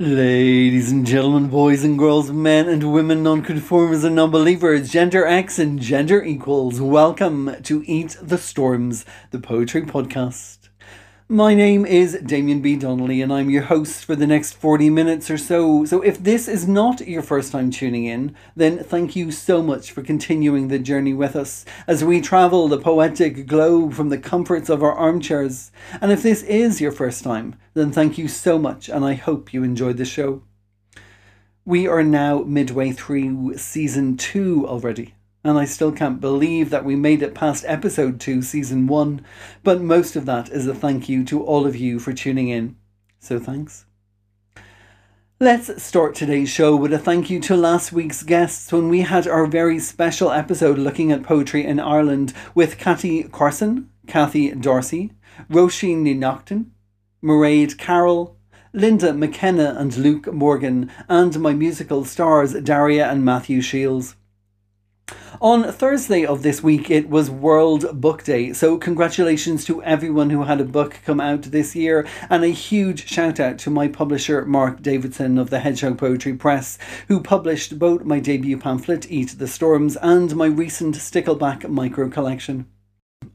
Ladies and gentlemen, boys and girls, men and women, non-conformers and non-believers, gender X and gender equals, welcome to Eat the Storms, the poetry podcast. My name is Damien B. Donnelly, and I'm your host for the next 40 minutes or so. So, if this is not your first time tuning in, then thank you so much for continuing the journey with us as we travel the poetic globe from the comforts of our armchairs. And if this is your first time, then thank you so much, and I hope you enjoyed the show. We are now midway through season two already and I still can't believe that we made it past episode 2, season 1, but most of that is a thank you to all of you for tuning in. So thanks. Let's start today's show with a thank you to last week's guests when we had our very special episode looking at poetry in Ireland with Kathy Carson, Kathy Darcy, Roisin Neachtain, Mairead Carroll, Linda McKenna and Luke Morgan, and my musical stars Daria and Matthew Shields. On Thursday of this week, it was World Book Day, so congratulations to everyone who had a book come out this year, and a huge shout out to my publisher Mark Davidson of the Hedgehog Poetry Press, who published both my debut pamphlet, Eat the Storms, and my recent Stickleback micro collection.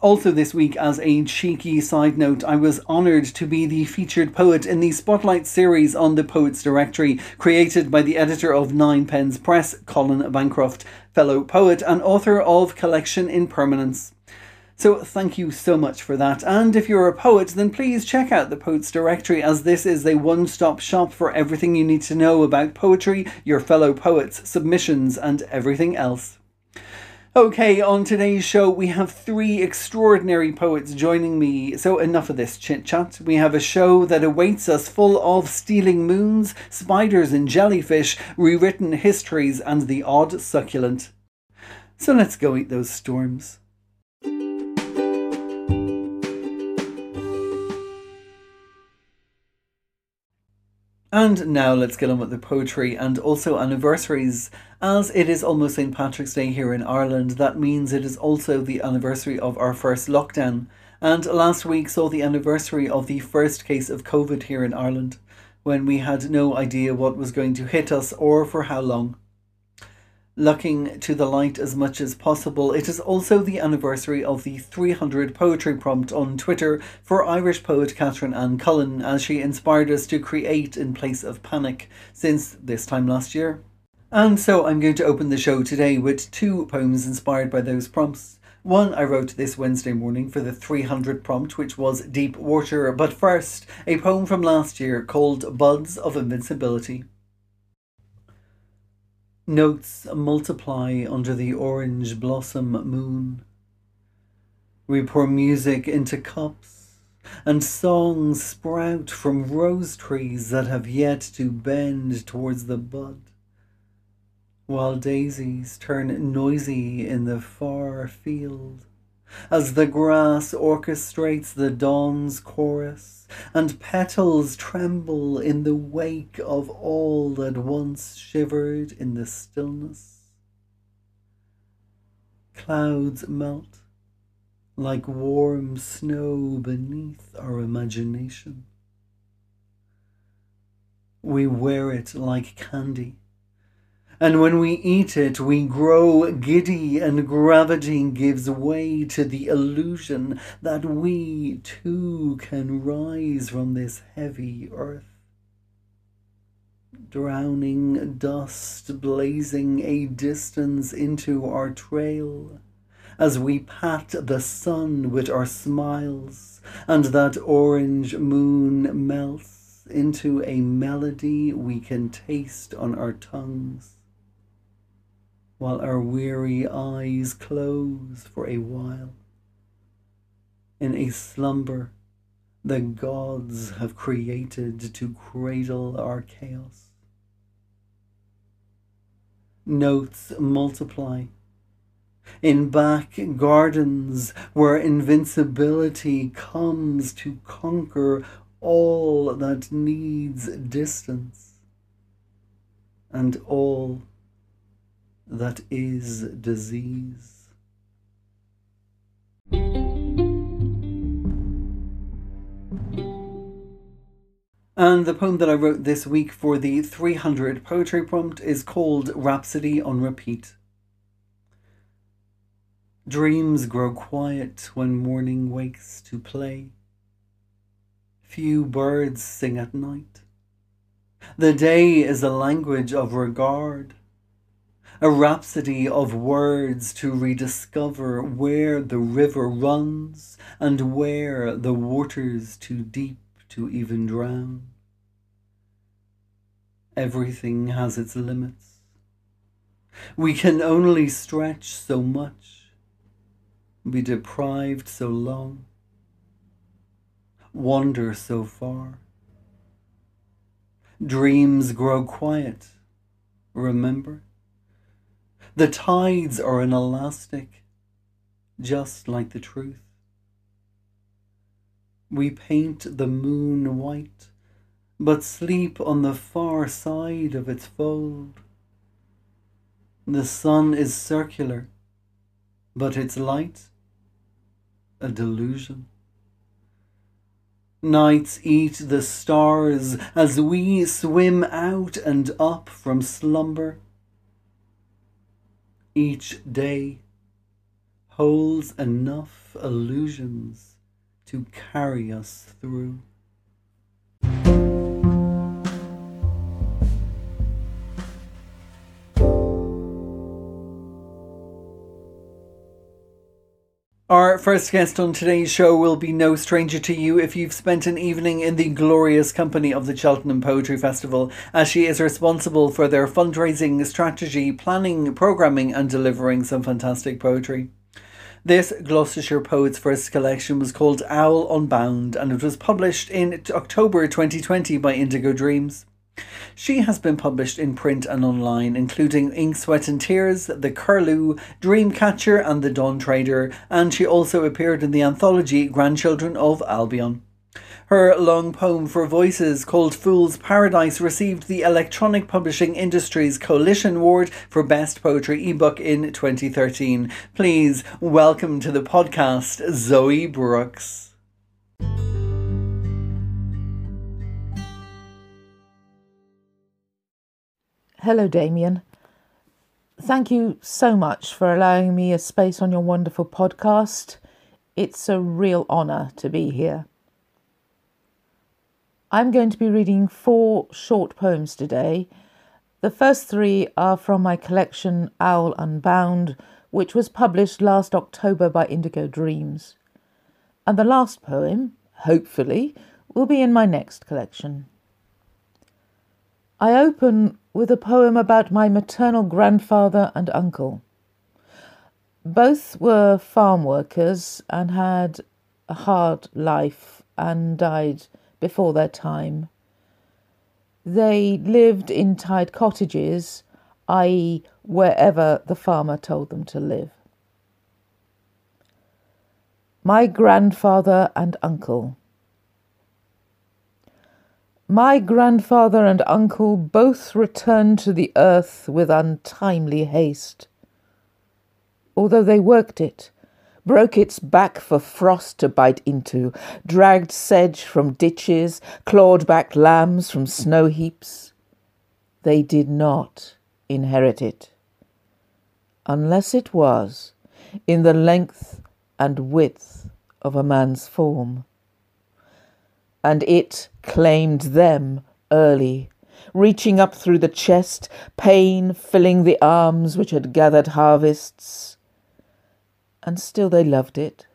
Also, this week, as a cheeky side note, I was honoured to be the featured poet in the Spotlight series on the Poets Directory, created by the editor of Nine Pens Press, Colin Bancroft, fellow poet and author of Collection Impermanence. So, thank you so much for that. And if you're a poet, then please check out the Poets Directory, as this is a one stop shop for everything you need to know about poetry, your fellow poets, submissions, and everything else. Okay, on today's show, we have three extraordinary poets joining me. So, enough of this chit chat. We have a show that awaits us full of stealing moons, spiders, and jellyfish, rewritten histories, and the odd succulent. So, let's go eat those storms. And now let's get on with the poetry and also anniversaries. As it is almost St. Patrick's Day here in Ireland, that means it is also the anniversary of our first lockdown. And last week saw the anniversary of the first case of COVID here in Ireland, when we had no idea what was going to hit us or for how long looking to the light as much as possible. It is also the anniversary of the 300 poetry prompt on Twitter for Irish poet Catherine Ann Cullen as she inspired us to create in place of panic since this time last year. And so I'm going to open the show today with two poems inspired by those prompts. One I wrote this Wednesday morning for the 300 prompt, which was Deep Water, but first, a poem from last year called Buds of Invincibility. Notes multiply under the orange blossom moon. We pour music into cups, and songs sprout from rose trees that have yet to bend towards the bud, while daisies turn noisy in the far field as the grass orchestrates the dawn's chorus, and petals tremble in the wake of all that once shivered in the stillness. Clouds melt like warm snow beneath our imagination. We wear it like candy and when we eat it, we grow giddy, and gravity gives way to the illusion that we too can rise from this heavy earth. Drowning dust blazing a distance into our trail as we pat the sun with our smiles, and that orange moon melts into a melody we can taste on our tongues while our weary eyes close for a while. In a slumber the gods have created to cradle our chaos. Notes multiply. In back gardens where invincibility comes to conquer all that needs distance and all that is disease. And the poem that I wrote this week for the 300 poetry prompt is called Rhapsody on Repeat. Dreams grow quiet when morning wakes to play. Few birds sing at night. The day is a language of regard, a rhapsody of words to rediscover where the river runs and where the water's too deep to even drown. Everything has its limits. We can only stretch so much, be deprived so long, wander so far. Dreams grow quiet, remember? The tides are inelastic, just like the truth. We paint the moon white, but sleep on the far side of its fold. The sun is circular, but its light a delusion. Nights eat the stars as we swim out and up from slumber. Each day holds enough illusions to carry us through. Our first guest on today's show will be no stranger to you if you've spent an evening in the glorious company of the Cheltenham Poetry Festival, as she is responsible for their fundraising strategy, planning, programming, and delivering some fantastic poetry. This Gloucestershire Poets First collection was called Owl Unbound and it was published in October 2020 by Indigo Dreams. She has been published in print and online, including Ink, Sweat and Tears, The Curlew, Dreamcatcher, and The Dawntreader, and she also appeared in the anthology Grandchildren of Albion. Her long poem for voices called Fool's Paradise received the Electronic Publishing Industries Coalition Award for Best Poetry ebook in 2013. Please welcome to the podcast Zoe Brooks. Hello, Damien. Thank you so much for allowing me a space on your wonderful podcast. It's a real honour to be here. I'm going to be reading four short poems today. The first three are from my collection Owl Unbound, which was published last October by Indigo Dreams. And the last poem, hopefully, will be in my next collection. I open with a poem about my maternal grandfather and uncle. Both were farm workers and had a hard life and died before their time. They lived in tied cottages, i.e., wherever the farmer told them to live. My grandfather and uncle. My grandfather and uncle both returned to the earth with untimely haste. Although they worked it, broke its back for frost to bite into, dragged sedge from ditches, clawed back lambs from snow heaps. They did not inherit it, unless it was in the length and width of a man's form. And it claimed them early, reaching up through the chest, pain filling the arms which had gathered harvests and still they loved it.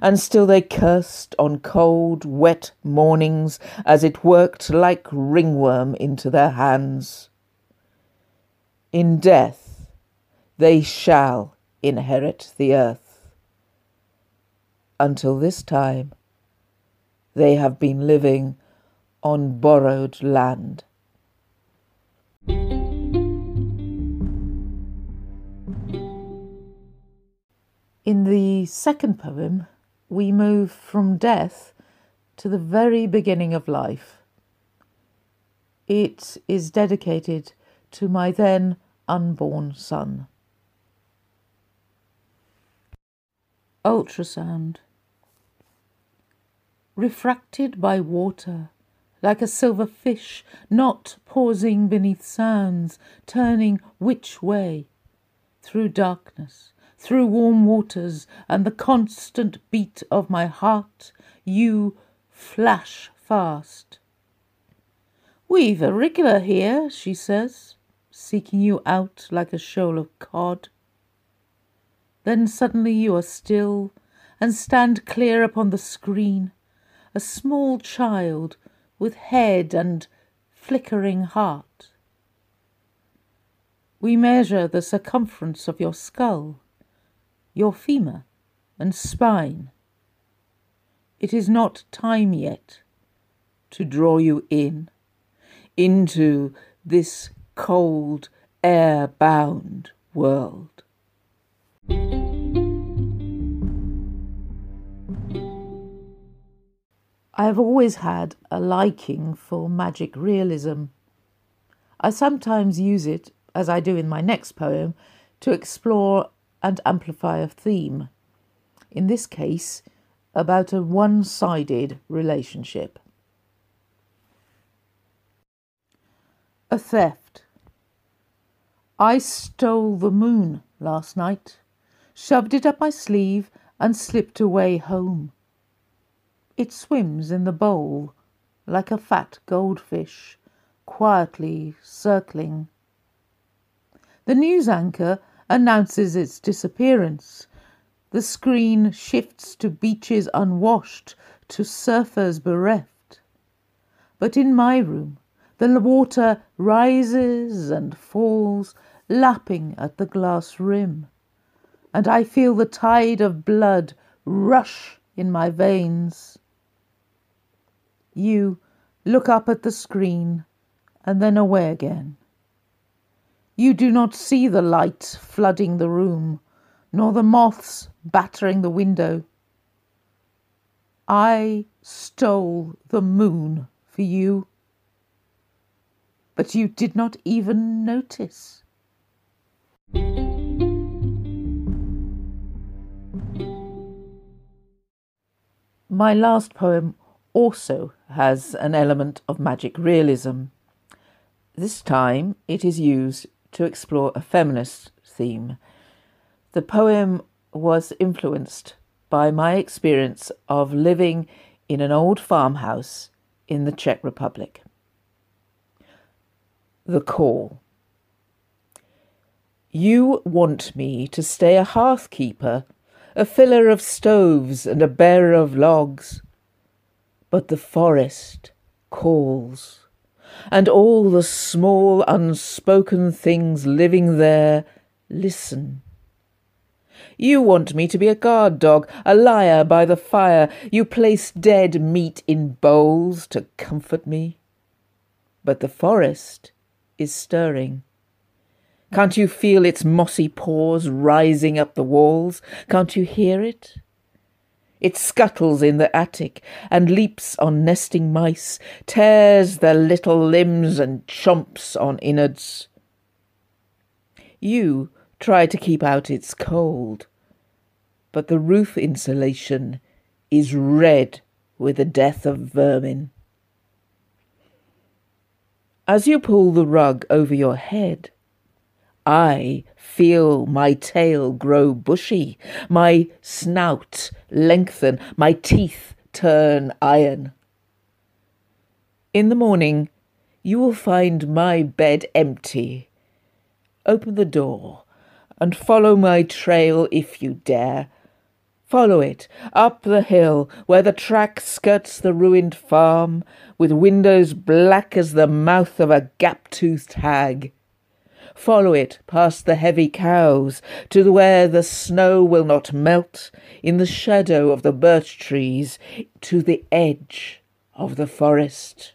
And still they cursed on cold, wet mornings as it worked like ringworm into their hands. In death they shall inherit the earth. Until this time, they have been living on borrowed land. In the second poem, we move from death to the very beginning of life. It is dedicated to my then unborn son. Ultrasound. Refracted by water, like a silver fish, not pausing beneath sounds, turning which way? Through darkness, through warm waters, and the constant beat of my heart, you flash fast. We've a wriggler here, she says, seeking you out like a shoal of cod. Then suddenly you are still and stand clear upon the screen, a small child with head and flickering heart. We measure the circumference of your skull, your femur and spine. It is not time yet to draw you in, into this cold, air bound world. I have always had a liking for magic realism. I sometimes use it, as I do in my next poem, to explore and amplify a theme. In this case, about a one sided relationship. A theft. I stole the moon last night, shoved it up my sleeve, and slipped away home. It swims in the bowl like a fat goldfish, quietly circling. The news anchor announces its disappearance. The screen shifts to beaches unwashed, to surfers bereft. But in my room, the water rises and falls, lapping at the glass rim, and I feel the tide of blood rush in my veins. You look up at the screen and then away again. You do not see the light flooding the room, nor the moths battering the window. I stole the moon for you, but you did not even notice. My last poem also has an element of magic realism. This time it is used to explore a feminist theme. The poem was influenced by my experience of living in an old farmhouse in the Czech Republic. The Call. You want me to stay a hearthkeeper, a filler of stoves and a bearer of logs but the forest calls, and all the small unspoken things living there listen. You want me to be a guard dog, a liar by the fire. You place dead meat in bowls to comfort me. But the forest is stirring. Can't you feel its mossy paws rising up the walls? Can't you hear it? It scuttles in the attic and leaps on nesting mice, tears their little limbs and chomps on innards. You try to keep out its cold, but the roof insulation is red with the death of vermin. As you pull the rug over your head, I feel my tail grow bushy, my snout lengthen, my teeth turn iron. In the morning, you will find my bed empty. Open the door and follow my trail if you dare. Follow it up the hill where the track skirts the ruined farm, with windows black as the mouth of a gap toothed hag. Follow it past the heavy cows to where the snow will not melt, in the shadow of the birch trees, to the edge of the forest.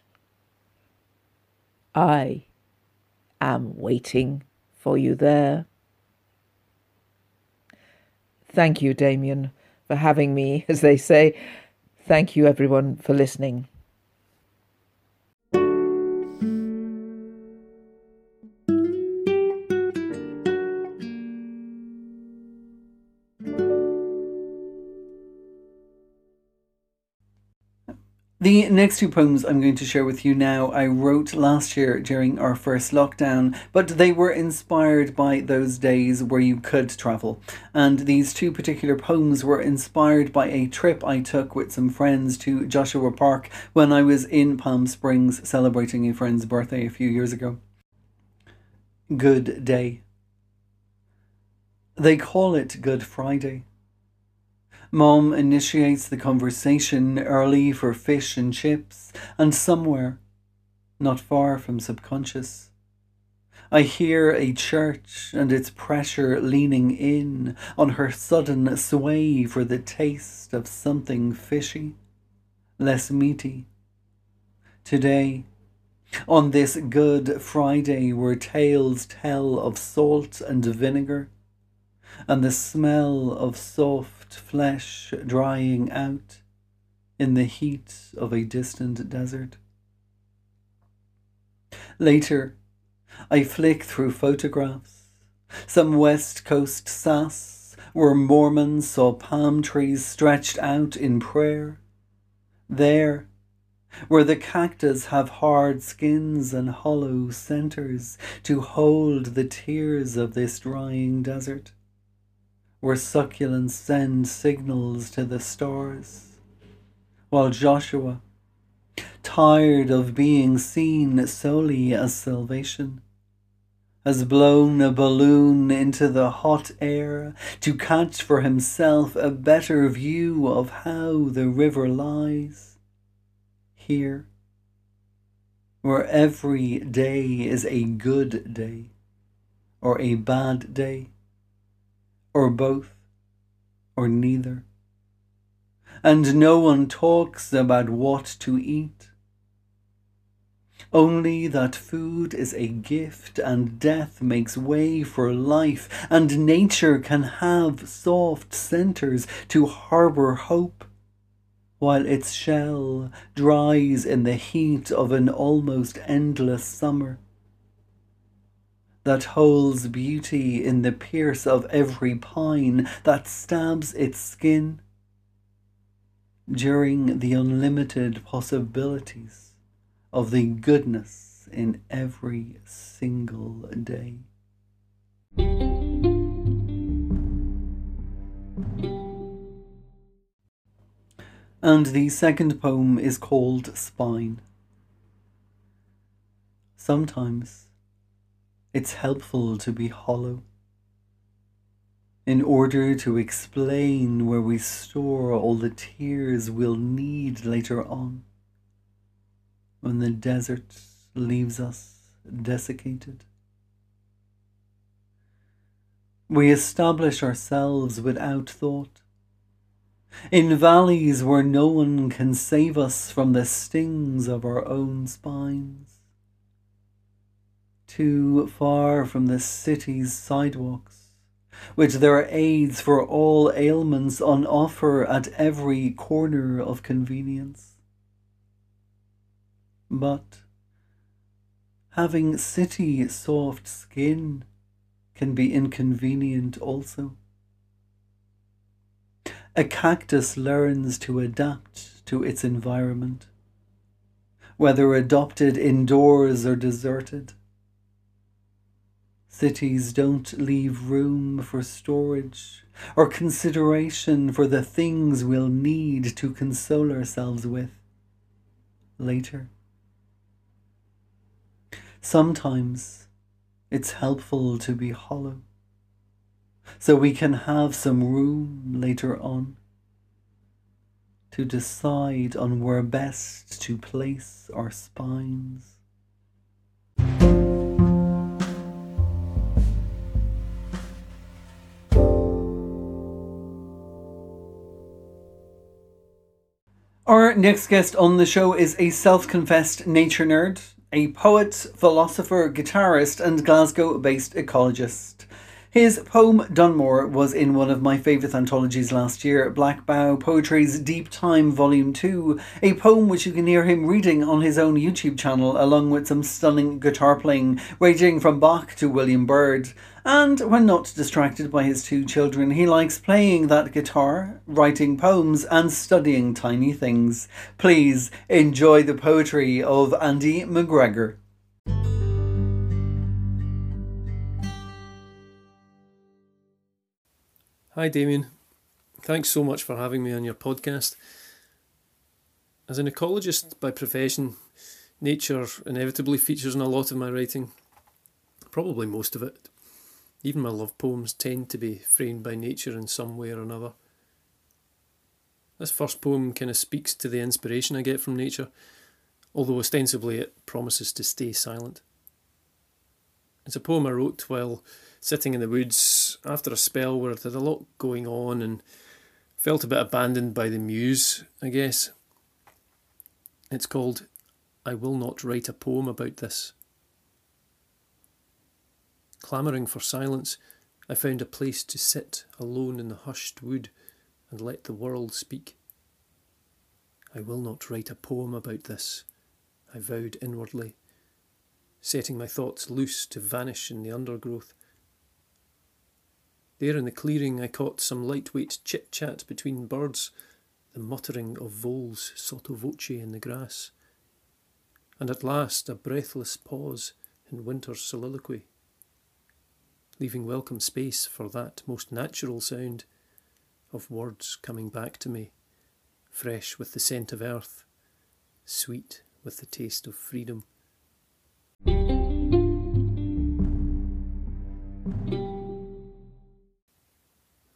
I am waiting for you there. Thank you, Damien, for having me, as they say. Thank you, everyone, for listening. The next two poems I'm going to share with you now, I wrote last year during our first lockdown, but they were inspired by those days where you could travel. And these two particular poems were inspired by a trip I took with some friends to Joshua Park when I was in Palm Springs celebrating a friend's birthday a few years ago. Good Day. They call it Good Friday. Mom initiates the conversation early for fish and chips, and somewhere, not far from subconscious, I hear a church and its pressure leaning in on her sudden sway for the taste of something fishy, less meaty. Today, on this Good Friday, where tales tell of salt and vinegar, and the smell of soft flesh drying out in the heat of a distant desert. Later, I flick through photographs, some West Coast sass where Mormons saw palm trees stretched out in prayer. There, where the cactus have hard skins and hollow centers to hold the tears of this drying desert where succulents send signals to the stars, while Joshua, tired of being seen solely as salvation, has blown a balloon into the hot air to catch for himself a better view of how the river lies. Here, where every day is a good day or a bad day or both, or neither. And no one talks about what to eat. Only that food is a gift and death makes way for life, and nature can have soft centres to harbour hope, while its shell dries in the heat of an almost endless summer that holds beauty in the pierce of every pine that stabs its skin during the unlimited possibilities of the goodness in every single day. And the second poem is called Spine. Sometimes it's helpful to be hollow in order to explain where we store all the tears we'll need later on when the desert leaves us desiccated. We establish ourselves without thought. In valleys where no one can save us from the stings of our own spines too far from the city's sidewalks, which there are aids for all ailments on offer at every corner of convenience. But having city soft skin can be inconvenient also. A cactus learns to adapt to its environment, whether adopted indoors or deserted. Cities don't leave room for storage or consideration for the things we'll need to console ourselves with later. Sometimes it's helpful to be hollow so we can have some room later on to decide on where best to place our spines. Next guest on the show is a self confessed nature nerd, a poet, philosopher, guitarist, and Glasgow based ecologist. His poem Dunmore was in one of my favourite anthologies last year, Black Poetry's Deep Time Volume 2, a poem which you can hear him reading on his own YouTube channel along with some stunning guitar playing, ranging from Bach to William Byrd. And when not distracted by his two children, he likes playing that guitar, writing poems, and studying tiny things. Please enjoy the poetry of Andy McGregor. Hi, Damien. Thanks so much for having me on your podcast. As an ecologist by profession, nature inevitably features in a lot of my writing, probably most of it. Even my love poems tend to be framed by nature in some way or another. This first poem kind of speaks to the inspiration I get from nature, although ostensibly it promises to stay silent. It's a poem I wrote while sitting in the woods after a spell where there had a lot going on and felt a bit abandoned by the muse, I guess. It's called I Will Not Write a Poem About This. Clamouring for silence, I found a place to sit alone in the hushed wood and let the world speak. I will not write a poem about this, I vowed inwardly, setting my thoughts loose to vanish in the undergrowth. There in the clearing, I caught some lightweight chit chat between birds, the muttering of voles sotto voce in the grass, and at last a breathless pause in winter's soliloquy, leaving welcome space for that most natural sound of words coming back to me, fresh with the scent of earth, sweet with the taste of freedom.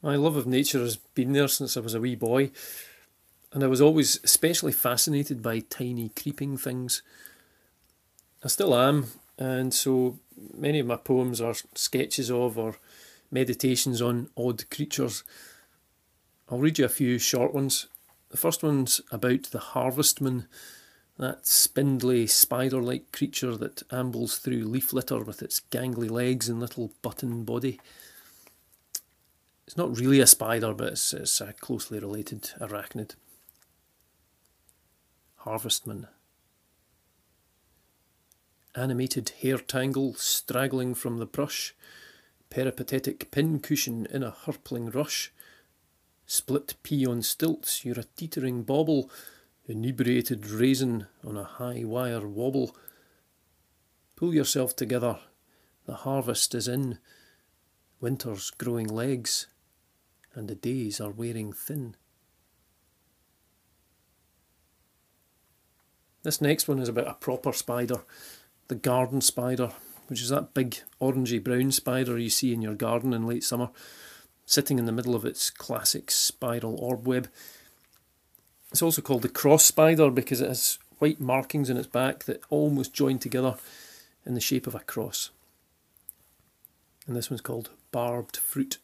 My love of nature has been there since I was a wee boy, and I was always especially fascinated by tiny creeping things. I still am, and so many of my poems are sketches of or meditations on odd creatures. I'll read you a few short ones. The first one's about the harvestman, that spindly spider like creature that ambles through leaf litter with its gangly legs and little button body. It's not really a spider, but it's, it's a closely related arachnid. Harvestman. Animated hair tangle straggling from the brush, peripatetic pincushion in a hurpling rush, split pea on stilts, you're a teetering bauble, inebriated raisin on a high wire wobble. Pull yourself together, the harvest is in, winter's growing legs, and the days are wearing thin. This next one is about a proper spider, the garden spider, which is that big orangey brown spider you see in your garden in late summer, sitting in the middle of its classic spiral orb web. It's also called the cross spider because it has white markings in its back that almost join together in the shape of a cross. And this one's called barbed fruit.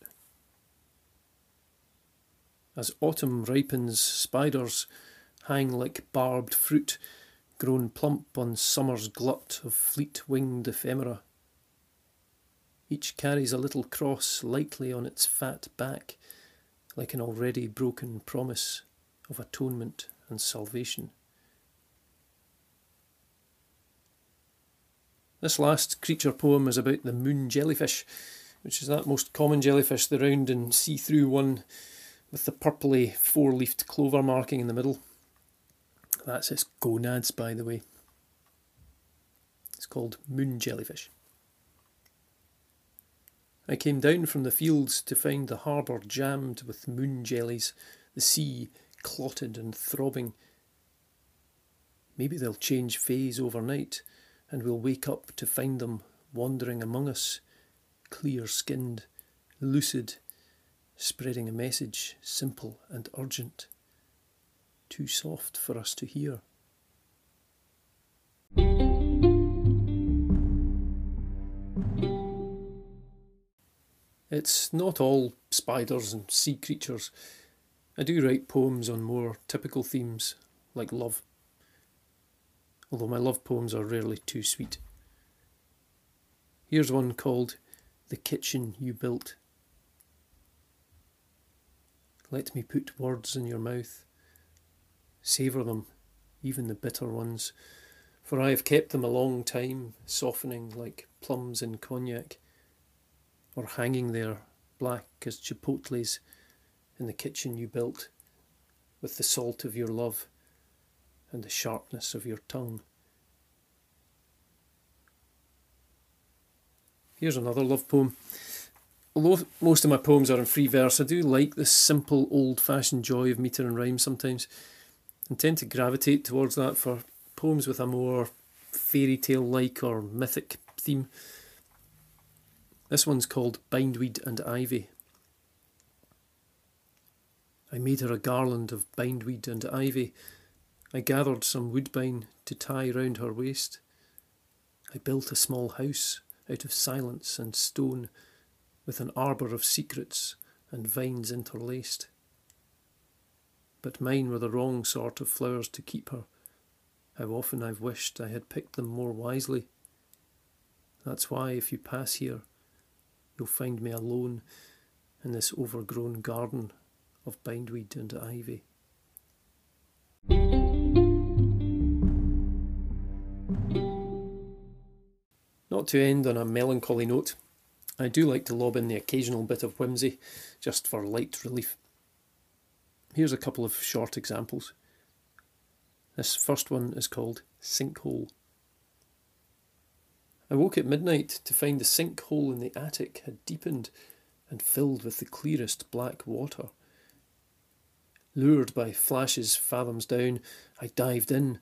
As autumn ripens, spiders hang like barbed fruit, grown plump on summer's glut of fleet winged ephemera. Each carries a little cross lightly on its fat back, like an already broken promise of atonement and salvation. This last creature poem is about the moon jellyfish, which is that most common jellyfish, the round and see through one with the purpley four leafed clover marking in the middle. That's its gonads, by the way. It's called moon jellyfish. I came down from the fields to find the harbour jammed with moon jellies, the sea clotted and throbbing. Maybe they'll change phase overnight, and we'll wake up to find them wandering among us, clear skinned, lucid, spreading a message simple and urgent, too soft for us to hear. It's not all spiders and sea creatures. I do write poems on more typical themes, like love. Although my love poems are rarely too sweet. Here's one called the kitchen you built. Let me put words in your mouth. Savour them, even the bitter ones, for I have kept them a long time, softening like plums in cognac, or hanging there, black as chipotles, in the kitchen you built, with the salt of your love and the sharpness of your tongue. Here's another love poem. Although most of my poems are in free verse, I do like the simple, old fashioned joy of metre and rhyme sometimes, and tend to gravitate towards that for poems with a more fairy tale like or mythic theme. This one's called Bindweed and Ivy. I made her a garland of bindweed and ivy. I gathered some woodbine to tie round her waist. I built a small house out of silence and stone, with an arbour of secrets and vines interlaced. But mine were the wrong sort of flowers to keep her. How often I've wished I had picked them more wisely. That's why, if you pass here, you'll find me alone in this overgrown garden of bindweed and ivy. Not to end on a melancholy note, I do like to lob in the occasional bit of whimsy, just for light relief. Here's a couple of short examples. This first one is called Sinkhole. I woke at midnight to find the sinkhole in the attic had deepened and filled with the clearest black water. Lured by flashes fathoms down, I dived in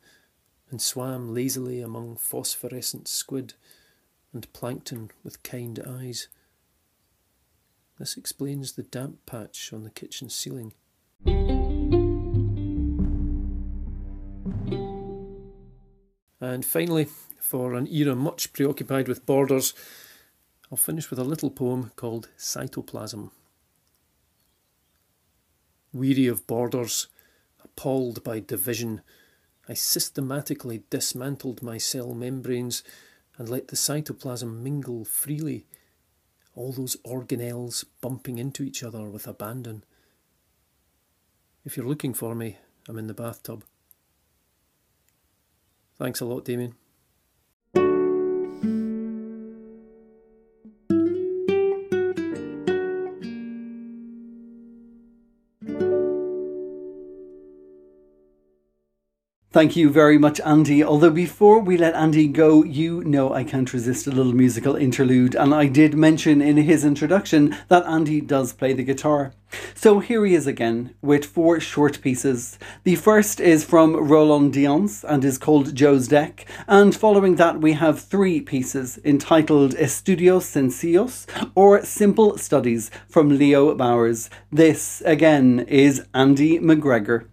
and swam lazily among phosphorescent squid and plankton with kind eyes. This explains the damp patch on the kitchen ceiling. And finally, for an era much preoccupied with borders, I'll finish with a little poem called Cytoplasm. Weary of borders, appalled by division, I systematically dismantled my cell membranes and let the cytoplasm mingle freely, all those organelles bumping into each other with abandon. If you're looking for me, I'm in the bathtub. Thanks a lot, Damien. Thank you very much, Andy. Although before we let Andy go, you know I can't resist a little musical interlude, and I did mention in his introduction that Andy does play the guitar. So here he is again with four short pieces. The first is from Roland Dyens and is called Joe's Deck, and following that we have three pieces entitled Estudios Sencillos or Simple Studies from Leo Brouwer. This again is Andy McGregor.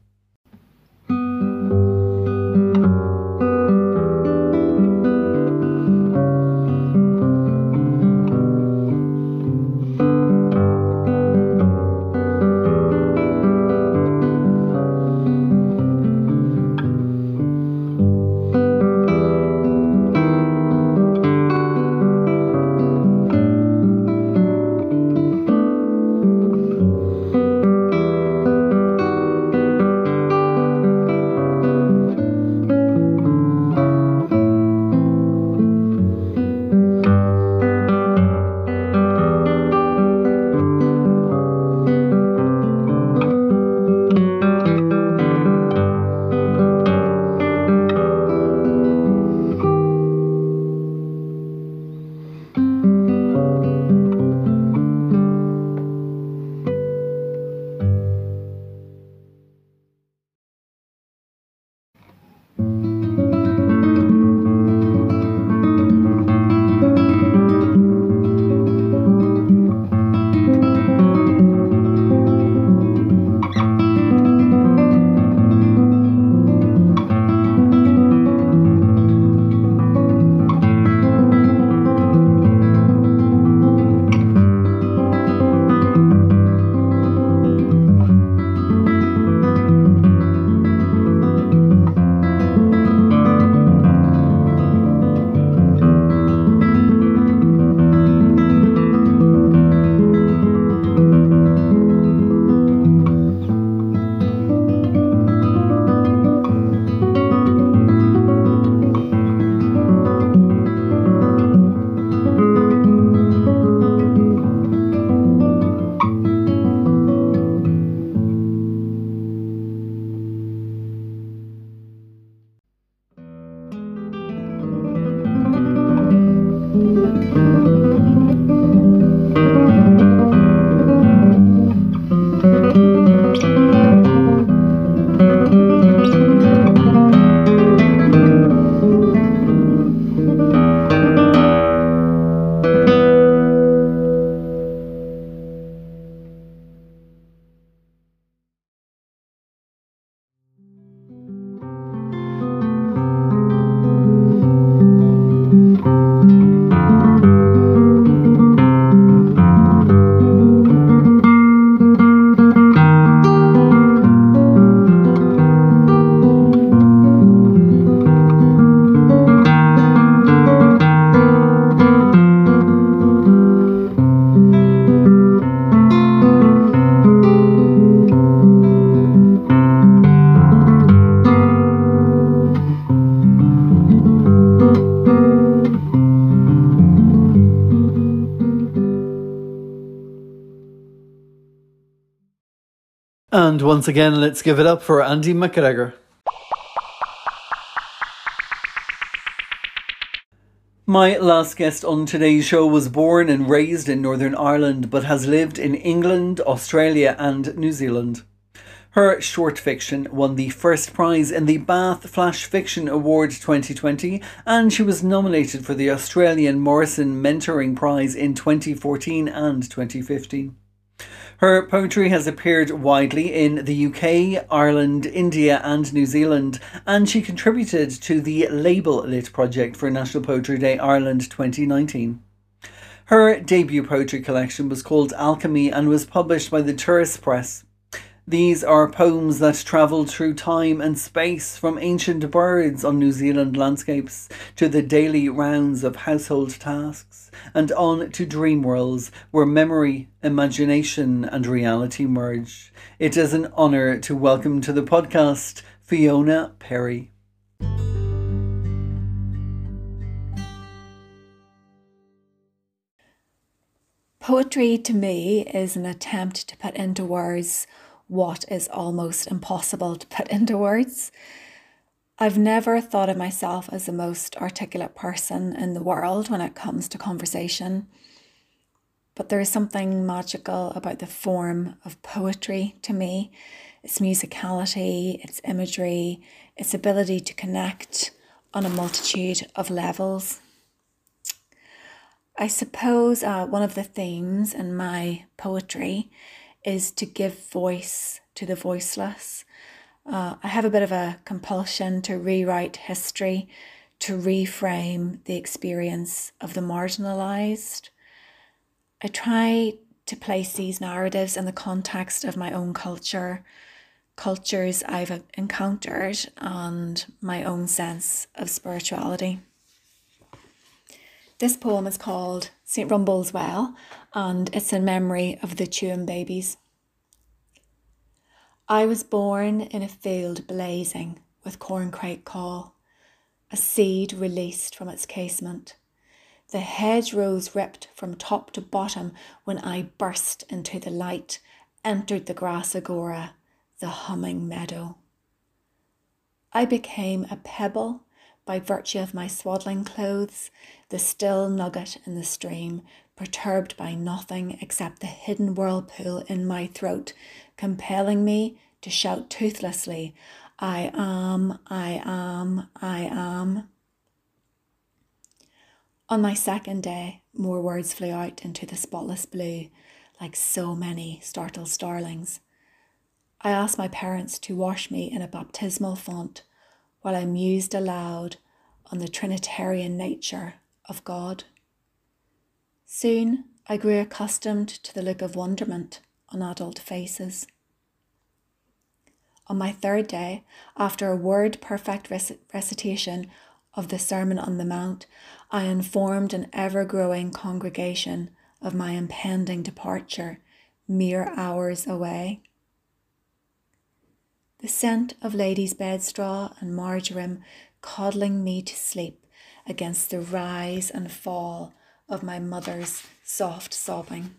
Once again, let's give it up for Andy McGregor. My last guest on today's show was born and raised in Northern Ireland but has lived in England, Australia, and New Zealand. Her short fiction won the first prize in the Bath Flash Fiction Award 2020 and she was nominated for the Australian Morrison Mentoring Prize in 2014 and 2015. Her poetry has appeared widely in the UK, Ireland, India, and New Zealand, and she contributed to the Label Lit project for National Poetry Day Ireland 2019. Her debut poetry collection was called Alchemy and was published by the Turas Press. These are poems that travel through time and space from ancient birds on New Zealand landscapes to the daily rounds of household tasks and on to dream worlds where memory, imagination, and reality merge. It is an honour to welcome to the podcast Fiona Perry. Poetry to me is an attempt to put into words what is almost impossible to put into words. I've never thought of myself as the most articulate person in the world when it comes to conversation. But there is something magical about the form of poetry to me its musicality, its imagery, its ability to connect on a multitude of levels. I suppose uh, one of the themes in my poetry is to give voice to the voiceless. Uh, I have a bit of a compulsion to rewrite history, to reframe the experience of the marginalized. I try to place these narratives in the context of my own culture, cultures I've encountered, and my own sense of spirituality. This poem is called St. Rumble's Well, and it's in memory of the Tuam babies. I was born in a field blazing with corncrake call, a seed released from its casement. The hedgerows ripped from top to bottom when I burst into the light, entered the grass agora, the humming meadow. I became a pebble by virtue of my swaddling clothes, the still nugget in the stream, perturbed by nothing except the hidden whirlpool in my throat, compelling me to shout toothlessly, I am, I am, I am. On my second day, more words flew out into the spotless blue, like so many startled starlings. I asked my parents to wash me in a baptismal font while I mused aloud on the Trinitarian nature of God. Soon I grew accustomed to the look of wonderment on adult faces. On my third day, after a word perfect rec- recitation of the Sermon on the Mount, I informed an ever growing congregation of my impending departure mere hours away. The scent of ladies' bedstraw and marjoram coddling me to sleep against the rise and fall of my mother's soft sobbing.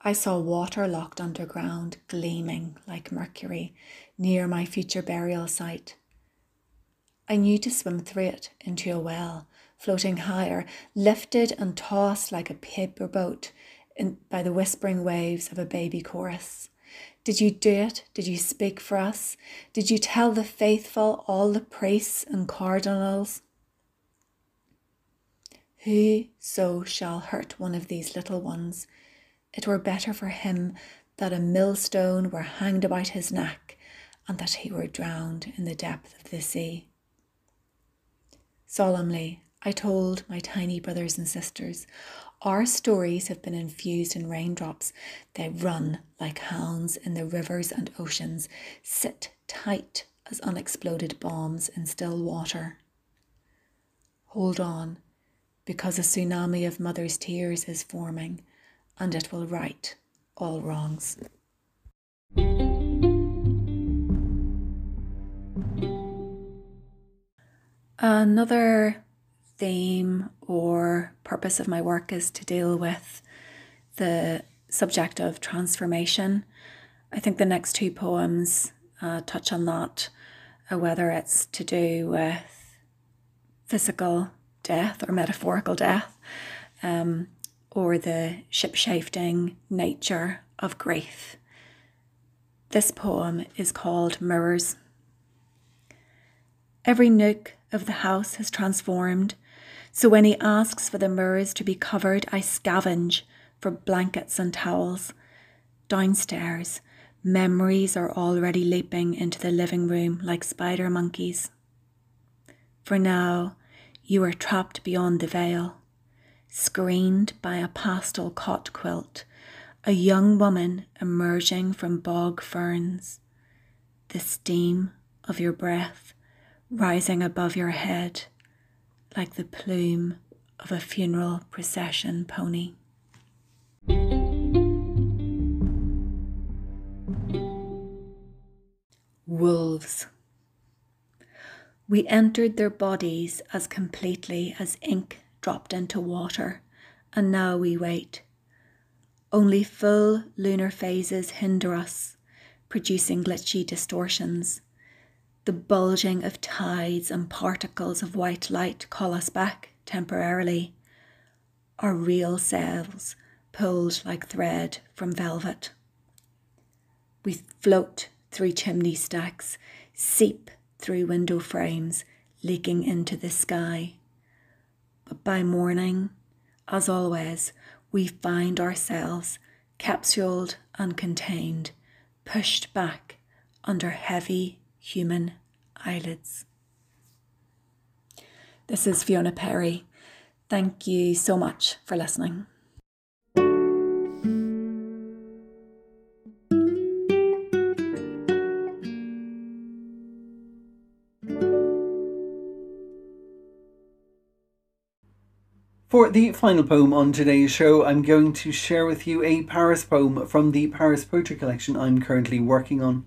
I saw water locked underground, gleaming like mercury, near my future burial site. I knew to swim through it into a well, floating higher, lifted and tossed like a paper boat in, by the whispering waves of a baby chorus. Did you do it? Did you speak for us? Did you tell the faithful, all the priests and cardinals? Whoso shall hurt one of these little ones, it were better for him that a millstone were hanged about his neck and that he were drowned in the depth of the sea. Solemnly, I told my tiny brothers and sisters, our stories have been infused in raindrops. They run like hounds in the rivers and oceans, sit tight as unexploded bombs in still water. Hold on, because a tsunami of mother's tears is forming and it will right all wrongs. Another theme or purpose of my work is to deal with the subject of transformation I think the next two poems uh, touch on that, uh, whether it's to do with physical death or metaphorical death, um, or the ship-shifting nature of grief. This poem is called Mirrors. Every nook of the house has transformed, so when he asks for the mirrors to be covered, I scavenge for blankets and towels. Downstairs, memories are already leaping into the living room like spider monkeys. For now, you are trapped beyond the veil, screened by a pastel cot quilt, a young woman emerging from bog ferns, the steam of your breath rising above your head like the plume of a funeral procession pony. Wolves. We entered their bodies as completely as ink dropped into water, and now we wait. Only full lunar phases hinder us, producing glitchy distortions. The bulging of tides and particles of white light call us back temporarily. Our real selves pulled like thread from velvet. We float through chimney stacks, seep through window frames, leaking into the sky. But by morning, as always, we find ourselves capsuled and contained, pushed back under heavy human eyelids. This is Fiona Perry. Thank you so much for listening. For the final poem on today's show, I'm going to share with you a Paris poem from the Paris Poetry Collection I'm currently working on.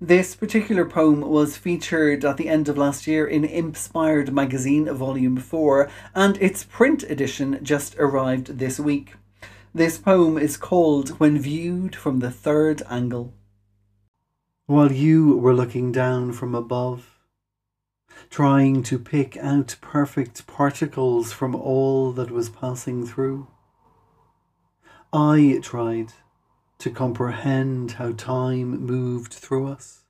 This particular poem was featured at the end of last year in Impspired Magazine Volume 4, and its print edition just arrived this week. This poem is called When Viewed from the Third Angle. While you were looking down from above, trying to pick out perfect particles from all that was passing through. I tried to comprehend how time moved through us,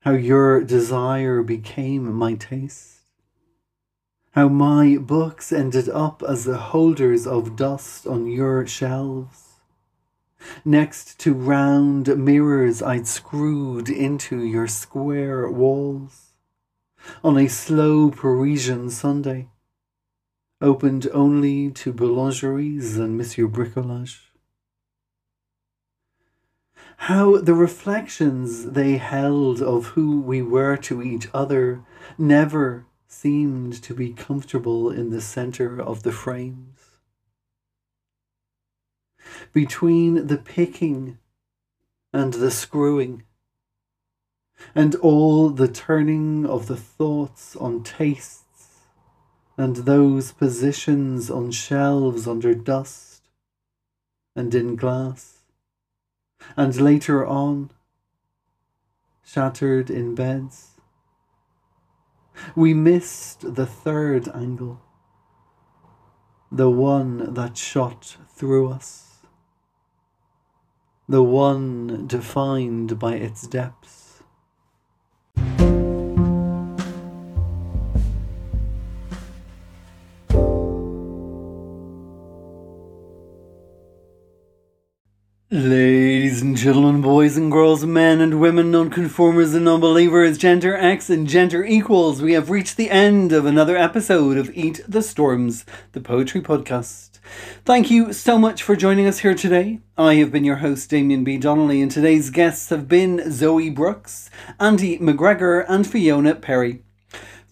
how your desire became my taste, how my books ended up as the holders of dust on your shelves next to round mirrors I'd screwed into your square walls on a slow Parisian Sunday, opened only to boulangeries and Monsieur Bricolage. How the reflections they held of who we were to each other never seemed to be comfortable in the centre of the frames. Between the picking and the screwing, and all the turning of the thoughts on tastes, and those positions on shelves under dust and in glass, and later on, shattered in beds. We missed the third angle, the one that shot through us the one defined by its depths. Gentlemen, boys and girls, men and women, nonconformers and non-believers, gender X and gender equals, we have reached the end of another episode of Eat the Storms, the poetry podcast. Thank you so much for joining us here today. I have been your host, Damien B. Donnelly, and today's guests have been Zoe Brooks, Andy McGregor, and Fiona Perry.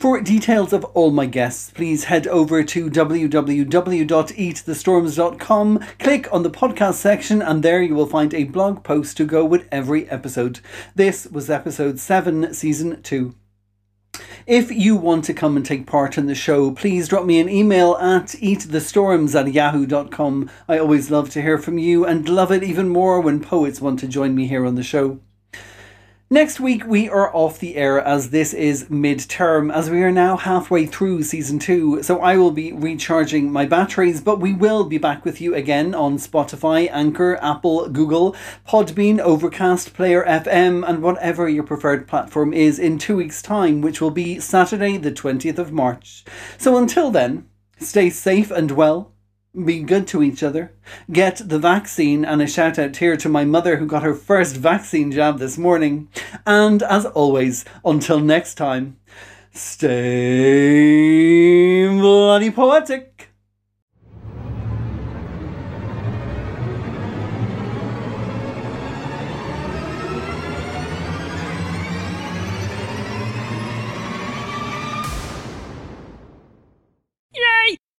For details of all my guests, please head over to www.eatthestorms.com, click on the podcast section, and there you will find a blog post to go with every episode. This was episode 7, season 2. If you want to come and take part in the show, please drop me an email at eatthestorms at yahoo.com. I always love to hear from you and love it even more when poets want to join me here on the show. Next week, we are off the air as this is mid term, as we are now halfway through season two. So I will be recharging my batteries, but we will be back with you again on Spotify, Anchor, Apple, Google, Podbean, Overcast, Player FM, and whatever your preferred platform is in two weeks' time, which will be Saturday, the 20th of March. So until then, stay safe and well be good to each other, get the vaccine, and a shout out here to my mother who got her first vaccine jab this morning. And as always, until next time, stay bloody poetic.